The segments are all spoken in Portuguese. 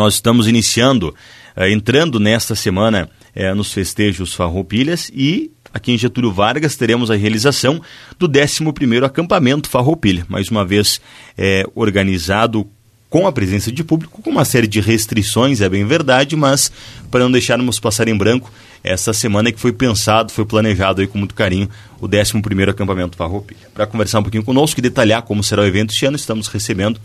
nós estamos iniciando, eh, entrando nesta semana eh, nos festejos Farroupilhas e aqui em Getúlio Vargas teremos a realização do 11º acampamento Farroupilha, mais uma vez é, organizado com a presença de público, com uma série de restrições, é bem verdade, mas para não deixarmos passar em branco, essa semana que foi pensado, foi planejado aí com muito carinho o 11º acampamento Farroupilha. Para conversar um pouquinho conosco e detalhar como será o evento este ano, estamos recebendo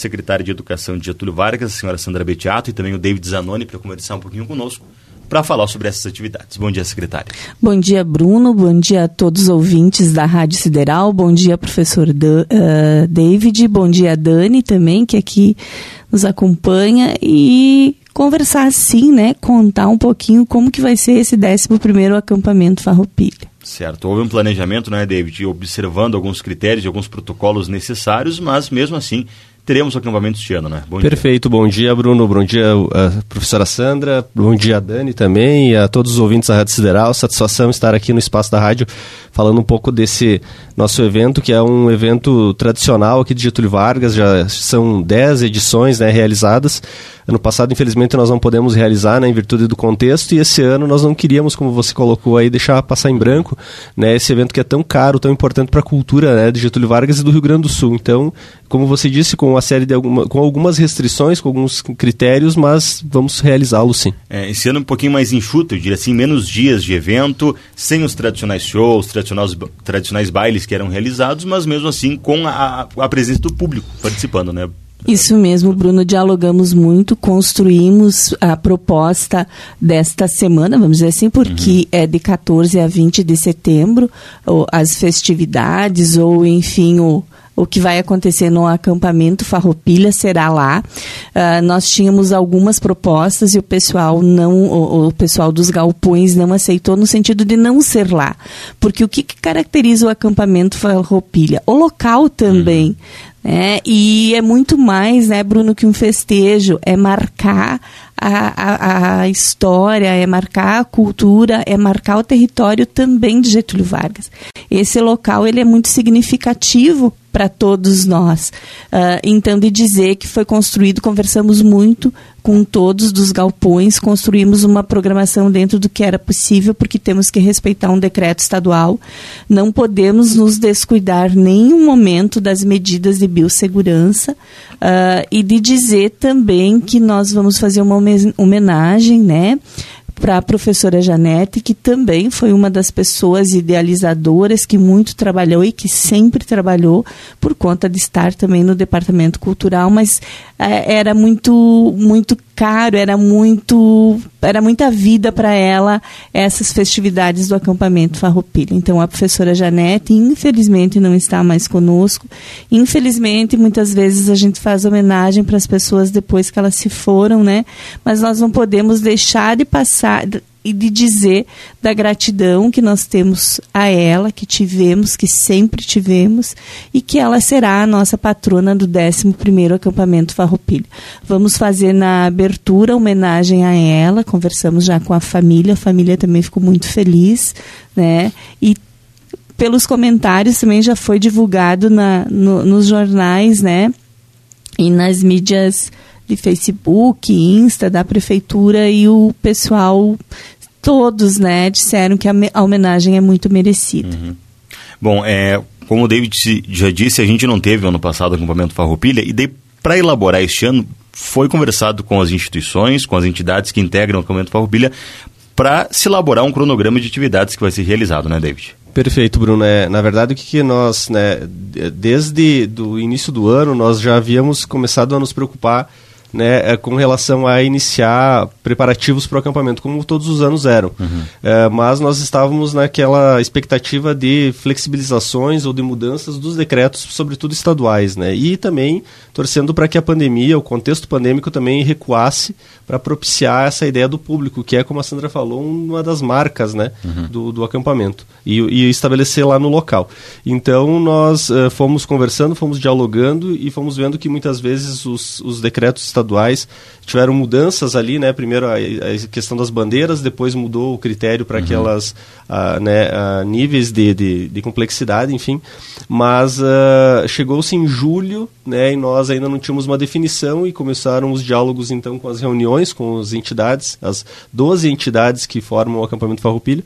secretária de Educação de Getúlio Vargas, a senhora Sandra Betiato, e também o David Zanoni, para conversar um pouquinho conosco para falar sobre essas atividades. Bom dia, secretária. Bom dia, Bruno. Bom dia a todos os ouvintes da Rádio Sideral. Bom dia, professor Dan, uh, David. Bom dia, Dani também, que aqui nos acompanha. E conversar assim, né? Contar um pouquinho como que vai ser esse 11º acampamento Farroupilha. Certo. Houve um planejamento, né, David, observando alguns critérios, alguns protocolos necessários, mas mesmo assim teremos o acampamento este ano, né? Bom Perfeito, dia. bom dia, Bruno, bom dia, a professora Sandra, bom dia, Dani também, e a todos os ouvintes da Rádio Sideral. Satisfação estar aqui no espaço da rádio falando um pouco desse nosso evento, que é um evento tradicional aqui de Getúlio Vargas, já são 10 edições né, realizadas. Ano passado, infelizmente, nós não podemos realizar, né, em virtude do contexto, e esse ano nós não queríamos, como você colocou aí, deixar passar em branco, né, esse evento que é tão caro, tão importante para a cultura né, de Getúlio Vargas e do Rio Grande do Sul. Então, como você disse, com uma série de alguma, com algumas restrições, com alguns critérios, mas vamos realizá-lo sim. É, esse ano um pouquinho mais enxuto, eu diria assim, menos dias de evento, sem os tradicionais shows, tradicionais, tradicionais bailes que eram realizados, mas mesmo assim com a, a presença do público participando, né? Isso mesmo, Bruno. Dialogamos muito, construímos a proposta desta semana, vamos dizer assim, porque uhum. é de 14 a 20 de setembro, ou as festividades, ou enfim, o, o que vai acontecer no acampamento Farroupilha será lá. Uh, nós tínhamos algumas propostas e o pessoal não, o, o, pessoal dos galpões não aceitou no sentido de não ser lá, porque o que, que caracteriza o acampamento Farroupilha? O local também. Né? E é muito mais, né, Bruno, que um festejo, é marcar a, a, a, história, é marcar a cultura, é marcar o território também de Getúlio Vargas. Esse local ele é muito significativo para todos nós. Uh, então, de dizer que foi construído, conversamos muito com todos dos galpões, construímos uma programação dentro do que era possível, porque temos que respeitar um decreto estadual. Não podemos nos descuidar nenhum momento das medidas de biossegurança uh, e de dizer também que nós vamos fazer uma homenagem, né? Para a professora Janete, que também foi uma das pessoas idealizadoras que muito trabalhou e que sempre trabalhou por conta de estar também no departamento cultural, mas é, era muito muito caro, era muito era muita vida para ela essas festividades do acampamento Farroupilha. Então a professora Janete, infelizmente não está mais conosco. Infelizmente, muitas vezes a gente faz homenagem para as pessoas depois que elas se foram, né? Mas nós não podemos deixar de passar e de dizer da gratidão que nós temos a ela, que tivemos, que sempre tivemos, e que ela será a nossa patrona do 11º acampamento Farroupilha. Vamos fazer na abertura homenagem a ela, conversamos já com a família, a família também ficou muito feliz, né? E pelos comentários também já foi divulgado na, no, nos jornais, né? E nas mídias de Facebook, Insta da prefeitura e o pessoal todos, né, disseram que a, homenagem é muito merecida. Uhum. Bom, é, como o David já disse, a gente não teve ano passado o acampamento Farroupilha e para elaborar este ano foi conversado com as instituições, com as entidades que integram o acampamento Farroupilha para se elaborar um cronograma de atividades que vai ser realizado, né, David? Perfeito, Bruno. É, na verdade, o que, que nós, né, desde do início do ano, nós já havíamos começado a nos preocupar né, é, com relação a iniciar preparativos para o acampamento, como todos os anos eram. Uhum. É, mas nós estávamos naquela expectativa de flexibilizações ou de mudanças dos decretos, sobretudo estaduais, né? E também torcendo para que a pandemia, o contexto pandêmico também recuasse para propiciar essa ideia do público, que é, como a Sandra falou, uma das marcas né, uhum. do, do acampamento, e, e, estabelecer lá no local. Então nós uh, fomos conversando, fomos dialogando e fomos vendo que muitas vezes os, os decretos estaduais estaduais tiveram mudanças ali, né? Primeiro a, a questão das bandeiras, depois mudou o critério para uhum. aquelas uh, né, uh, níveis de, de, de, complexidade, enfim. Mas uh, chegou-se em julho, né? E nós ainda não tínhamos uma definição e começaram os diálogos então com as reuniões com as entidades, as 12 entidades que formam o acampamento Farroupilha.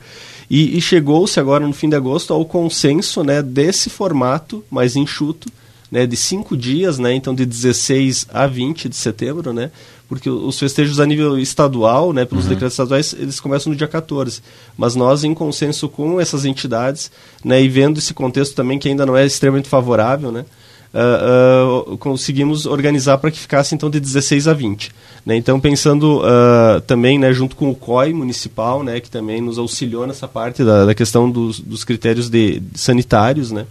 E, e chegou-se agora no fim de agosto ao consenso né, desse formato mais enxuto, né, de cinco dias, né, então de 16 a 20 de setembro, né, porque os festejos a nível estadual, né, pelos uhum. decretos estaduais, eles começam no dia 14. Mas nós, em consenso com essas entidades, né, e vendo esse contexto também que ainda não é extremamente favorável, né, uh, uh, conseguimos organizar para que ficasse então de 16 a 20. Né? Então, pensando uh, também né, junto com o COI municipal, né, que também nos auxiliou nessa parte da, da questão dos, dos critérios de, de sanitários, né?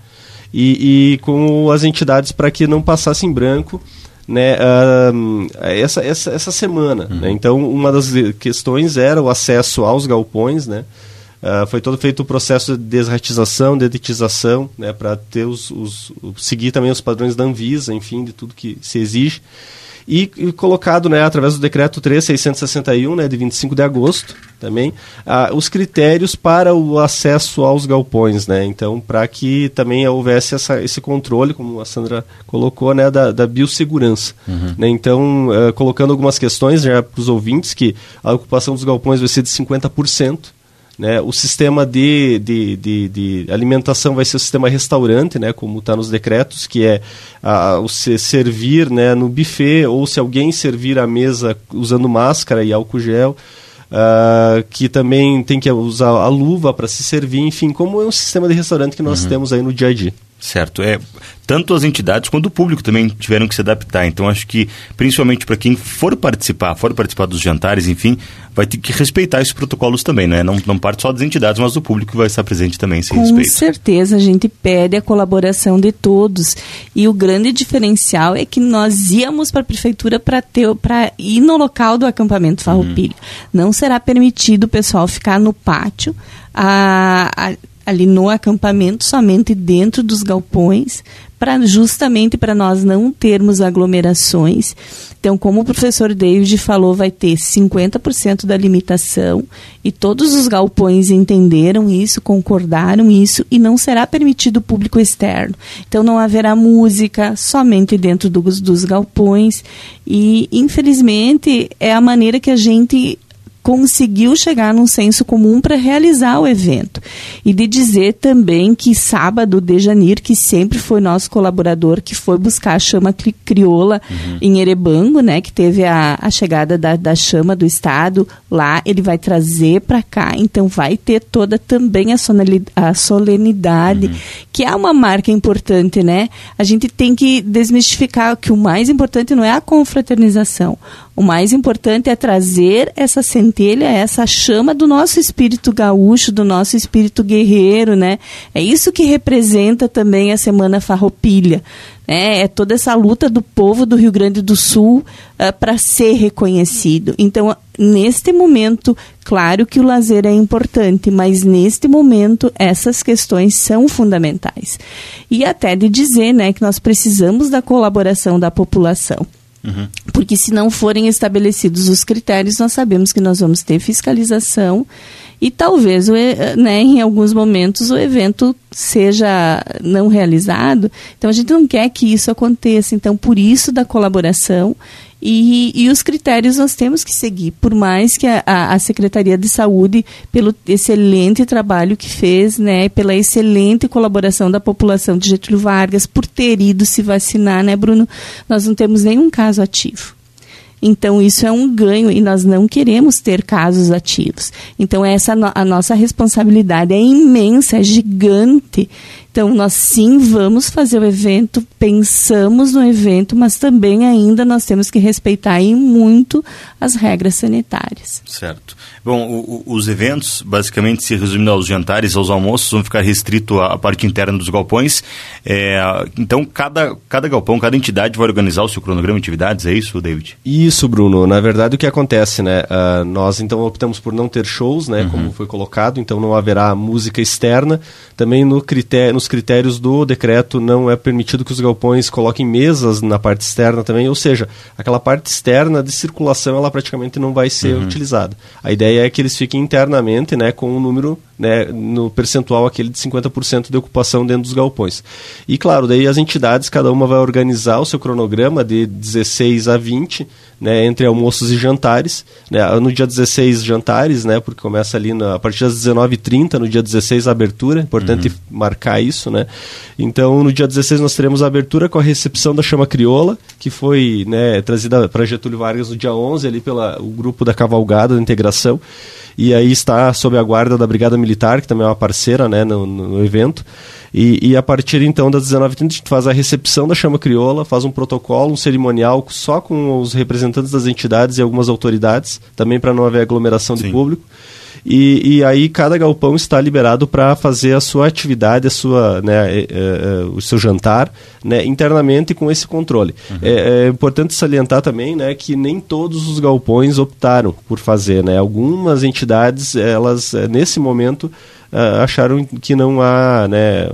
E, e, com as entidades para que não passasse em branco né, uh, essa, essa, essa semana. Uhum. Né? Então, uma das questões era o acesso aos galpões, né? Uh, foi todo feito o processo de desratização, de editização, né, para ter os, os, seguir também os padrões da Anvisa, enfim, de tudo que se exige e, e colocado né, através do decreto 3661, né, de 25 de agosto, também, ah, os critérios para o acesso aos galpões, né? Então, para que também houvesse essa, esse controle, como a Sandra colocou, né, da, da biossegurança. Uhum. Né? Então, uh, colocando algumas questões já para os ouvintes, que a ocupação dos galpões vai ser de 50%, né? O sistema de, de, de, de, alimentação vai ser o sistema restaurante, né? como está nos decretos, que é a, o se servir né, no buffet ou se alguém servir à mesa usando máscara e álcool gel. Uh, que também tem que usar a luva para se servir, enfim, como é um sistema de restaurante que nós uhum. temos aí no dia a dia. Certo. É, tanto as entidades quanto o público também tiveram que se adaptar. Então, acho que, principalmente para quem for participar, for participar dos jantares, enfim, vai ter que respeitar esses protocolos também, né? Não, não parte só das entidades, mas do público que vai estar presente também, sem Com respeito. Com certeza, a gente pede a colaboração de todos. E o grande diferencial é que nós íamos para a prefeitura para ir no local do acampamento Farroupilha. Uhum. Não será permitido o pessoal ficar no pátio. A, a ali no acampamento, somente dentro dos galpões, para justamente para nós não termos aglomerações. Então, como o professor David falou, vai ter 50% da limitação e todos os galpões entenderam isso, concordaram isso e não será permitido público externo. Então, não haverá música somente dentro dos, dos galpões e, infelizmente, é a maneira que a gente conseguiu chegar num senso comum para realizar o evento. E de dizer também que sábado, Dejanir, que sempre foi nosso colaborador, que foi buscar a chama crioula uhum. em Erebango, né, que teve a, a chegada da, da chama do Estado lá, ele vai trazer para cá, então vai ter toda também a, a solenidade, uhum. que é uma marca importante, né? A gente tem que desmistificar que o mais importante não é a confraternização. O mais importante é trazer essa centelha, essa chama do nosso espírito gaúcho, do nosso espírito guerreiro, né? É isso que representa também a Semana Farroupilha. Né? É toda essa luta do povo do Rio Grande do Sul uh, ah, para ser reconhecido. Então, neste momento, claro que o lazer é importante, mas neste momento essas questões são fundamentais. E até de dizer né, que nós precisamos da colaboração da população. Uhum. Porque se não forem estabelecidos os critérios, nós sabemos que nós vamos ter fiscalização e talvez né, em alguns momentos o evento seja não realizado. Então a gente não quer que isso aconteça. Então, por isso da colaboração e, e, os critérios nós temos que seguir, por mais que a, a, Secretaria de Saúde, pelo excelente trabalho que fez, né, pela excelente colaboração da população de Getúlio Vargas, por ter ido se vacinar, né, Bruno? Nós não temos nenhum caso ativo. Então, isso é um ganho e nós não queremos ter casos ativos. Então, essa a nossa responsabilidade é imensa, é gigante. Então, nós sim vamos fazer o evento, pensamos no evento, mas também ainda nós temos que respeitar muito as regras sanitárias. Certo. Bom, o, o, os eventos, basicamente, se resumindo aos jantares, aos almoços, vão ficar restrito à, parte interna dos galpões. É, então, cada, cada galpão, cada entidade vai organizar o seu cronograma de atividades, é isso, David? Isso, Bruno. Na verdade, o que acontece, né? Uh, nós, então, optamos por não ter shows, né? Uhum. Como foi colocado, então não haverá música externa. Também no critério, nos critérios do decreto não é permitido que os galpões coloquem mesas na parte externa também, ou seja, aquela parte externa de circulação ela praticamente não vai ser uhum. utilizada. A ideia é que eles fiquem internamente, né, com um número, né, no percentual aquele de 50% de ocupação dentro dos galpões. E claro, daí as entidades, cada uma vai organizar o seu cronograma de 16 a 20, né, entre almoços e jantares. Né, no dia 16, jantares, né, porque começa ali na, a partir das 19h30, no dia 16, a abertura. É importante uhum. marcar isso. Né. Então, no dia 16, nós teremos a abertura com a recepção da Chama Crioula, que foi né, trazida para Getúlio Vargas no dia 11, ali pelo grupo da Cavalgada da Integração. E aí está sob a guarda da Brigada Militar, que também é uma parceira né, no, no evento. E, e, a partir então das 19h30 a gente faz a recepção da chama crioula, faz um protocolo, um cerimonial só com os representantes das entidades e algumas autoridades, também para não haver aglomeração Sim. de público. E, e, aí cada galpão está liberado para fazer a sua atividade, a sua, né, é, é, é, o seu jantar né, internamente com esse controle. Uhum. É, é, importante salientar também né, que nem todos os galpões optaram por fazer. Né? Algumas entidades, elas é, nesse momento, uh, acharam que não há né,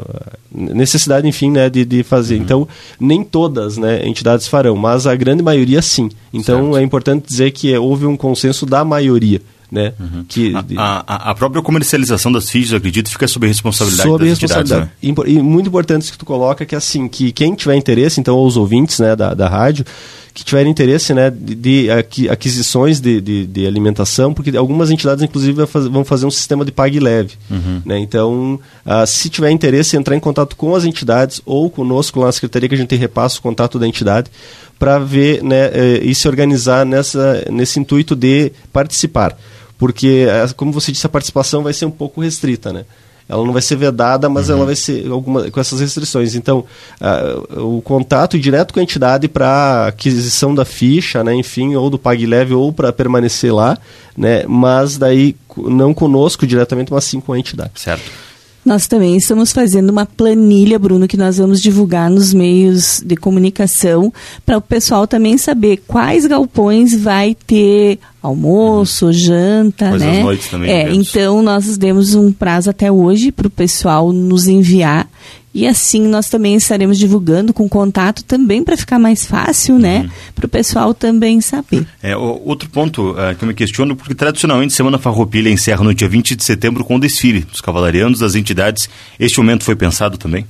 necessidade, enfim, né, de, de fazer. Uhum. Então, nem todas né, entidades farão, mas a grande maioria sim. Então, certo. é importante dizer que houve um consenso da maioria. Né? Uhum. Que, a, a, a, própria comercialização das fichas, acredito, fica sob responsabilidade sob das responsabilidade. entidades. Né? E muito importante que tu coloca que assim, que quem tiver interesse, então os ouvintes né, da, da rádio, que tiverem interesse né, de, de aquisições de, de, de, alimentação, porque algumas entidades, inclusive, vão fazer um sistema de pague leve. Uhum. Né? Então, uh, se tiver interesse, entrar em contato com as entidades ou conosco lá na Secretaria, que a gente repassa o contato da entidade, para ver né, eh, e se organizar nessa, nesse intuito de participar. Porque, eh, como você disse, a participação vai ser um pouco restrita, né? ela não vai ser vedada, mas uhum. ela vai ser alguma, com essas restrições. Então, uh, o contato direto com a entidade para aquisição da ficha, né, enfim, ou do PagLeve ou para permanecer lá, né, mas daí não conosco diretamente, mas sim com a entidade. Certo. Nós também estamos fazendo uma planilha, Bruno, que nós vamos divulgar nos meios de comunicação para o pessoal também saber quais galpões vai ter almoço, uhum. janta, Mas né? noites também. É, então nós demos um prazo até hoje para o pessoal nos enviar e assim nós também estaremos divulgando com contato também para ficar mais fácil, né? Uhum. Para o pessoal também saber. É, outro ponto uh, que eu me questiono, porque tradicionalmente Semana Farroupilha encerra no dia 20 de setembro com o desfile dos cavalarianos das entidades. Este momento foi pensado também?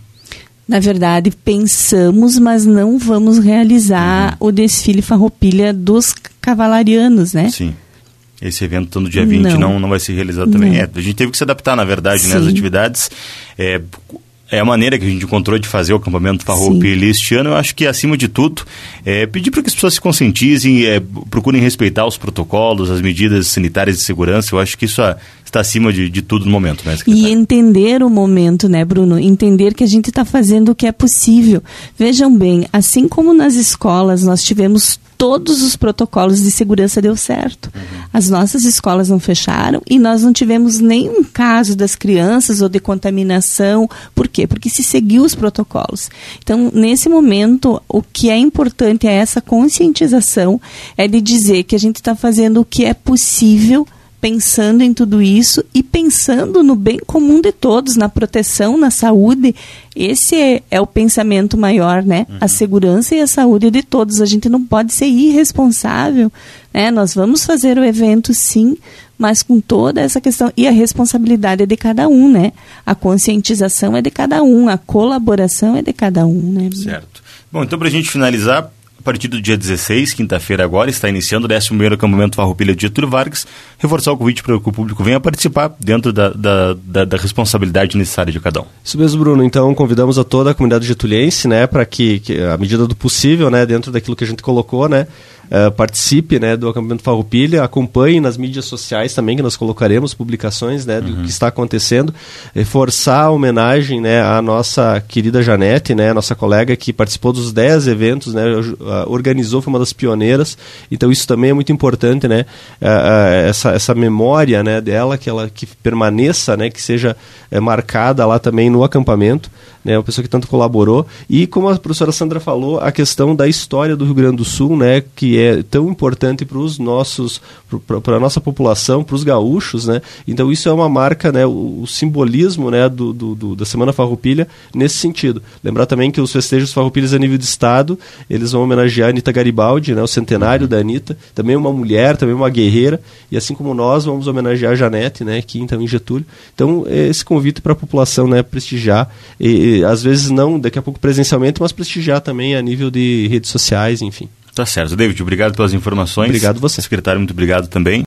Na verdade, pensamos, mas não vamos realizar uhum. o desfile Farroupilha dos cavalarianos, né? Sim. Esse evento no dia 20 não, não, não vai ser realizado também. É, a gente teve que se adaptar, na verdade, né, às atividades. É, é a maneira que a gente encontrou de fazer o acampamento Farroupilha este ano. Eu acho que, acima de tudo, é pedir para que as pessoas se conscientizem, é, procurem respeitar os protocolos, as medidas sanitárias de segurança. Eu acho que isso está acima de, de tudo no momento, né, E entender o momento, né, Bruno? Entender que a gente está fazendo o que é possível. Vejam bem, assim como nas escolas nós tivemos todos os protocolos de segurança deu certo. Uhum. As nossas escolas não fecharam e nós não tivemos nenhum caso das crianças ou de contaminação. Por quê? Porque se seguiu os protocolos. Então, nesse momento, o que é importante é essa conscientização, é de dizer que a gente está fazendo o que é possível pensando em tudo isso e pensando no bem comum de todos, na proteção, na saúde. Esse é, é o pensamento maior, né? Uhum. A segurança e a saúde de todos. A gente não pode ser irresponsável, né? Nós vamos fazer o evento, sim, mas com toda essa questão. E a responsabilidade é de cada um, né? A conscientização é de cada um, a colaboração é de cada um, né? Certo. Bom, então para a gente finalizar, a partir do dia 16, quinta-feira agora, está iniciando o 11º acampamento Farroupilha de Getúlio Vargas. Reforçar o convite para que o público venha participar dentro da, da, da, da, responsabilidade necessária de cada um. Isso mesmo, Bruno. Então, convidamos a toda a comunidade getuliense, né, para que, que, à medida do possível, né, dentro daquilo que a gente colocou, né, uh, participe né, do acampamento Farroupilha, acompanhe nas mídias sociais também, que nós colocaremos publicações né, do uhum. que está acontecendo, reforçar a homenagem né, à nossa querida Janete, né, nossa colega que participou dos 10 eventos, né, organizou, foi uma das pioneiras, então isso também é muito importante, né, essa, essa memória né, dela, que ela que permaneça, né, que seja uh, marcada lá também no acampamento né, uma pessoa que tanto colaborou. E como a professora Sandra falou, a questão da história do Rio Grande do Sul, né, que é tão importante para os nossos, para a nossa população, para os gaúchos, né? Então isso é uma marca, né? O, o simbolismo, né? Do, do, do, da Semana Farroupilha nesse sentido. Lembrar também que os festejos Farroupilhas a nível de estado, eles vão homenagear a Anitta Garibaldi, né? O centenário uhum. da Anitta, também uma mulher, também uma guerreira, e assim como nós vamos homenagear a Janete, né? Aqui então em Getúlio. Então esse convite para a população, né? Prestigiar, e, e, às vezes não, daqui a pouco presencialmente, mas prestigiar também a nível de redes sociais, enfim. Tá certo. David, obrigado pelas informações. Obrigado você. Secretário, muito obrigado também.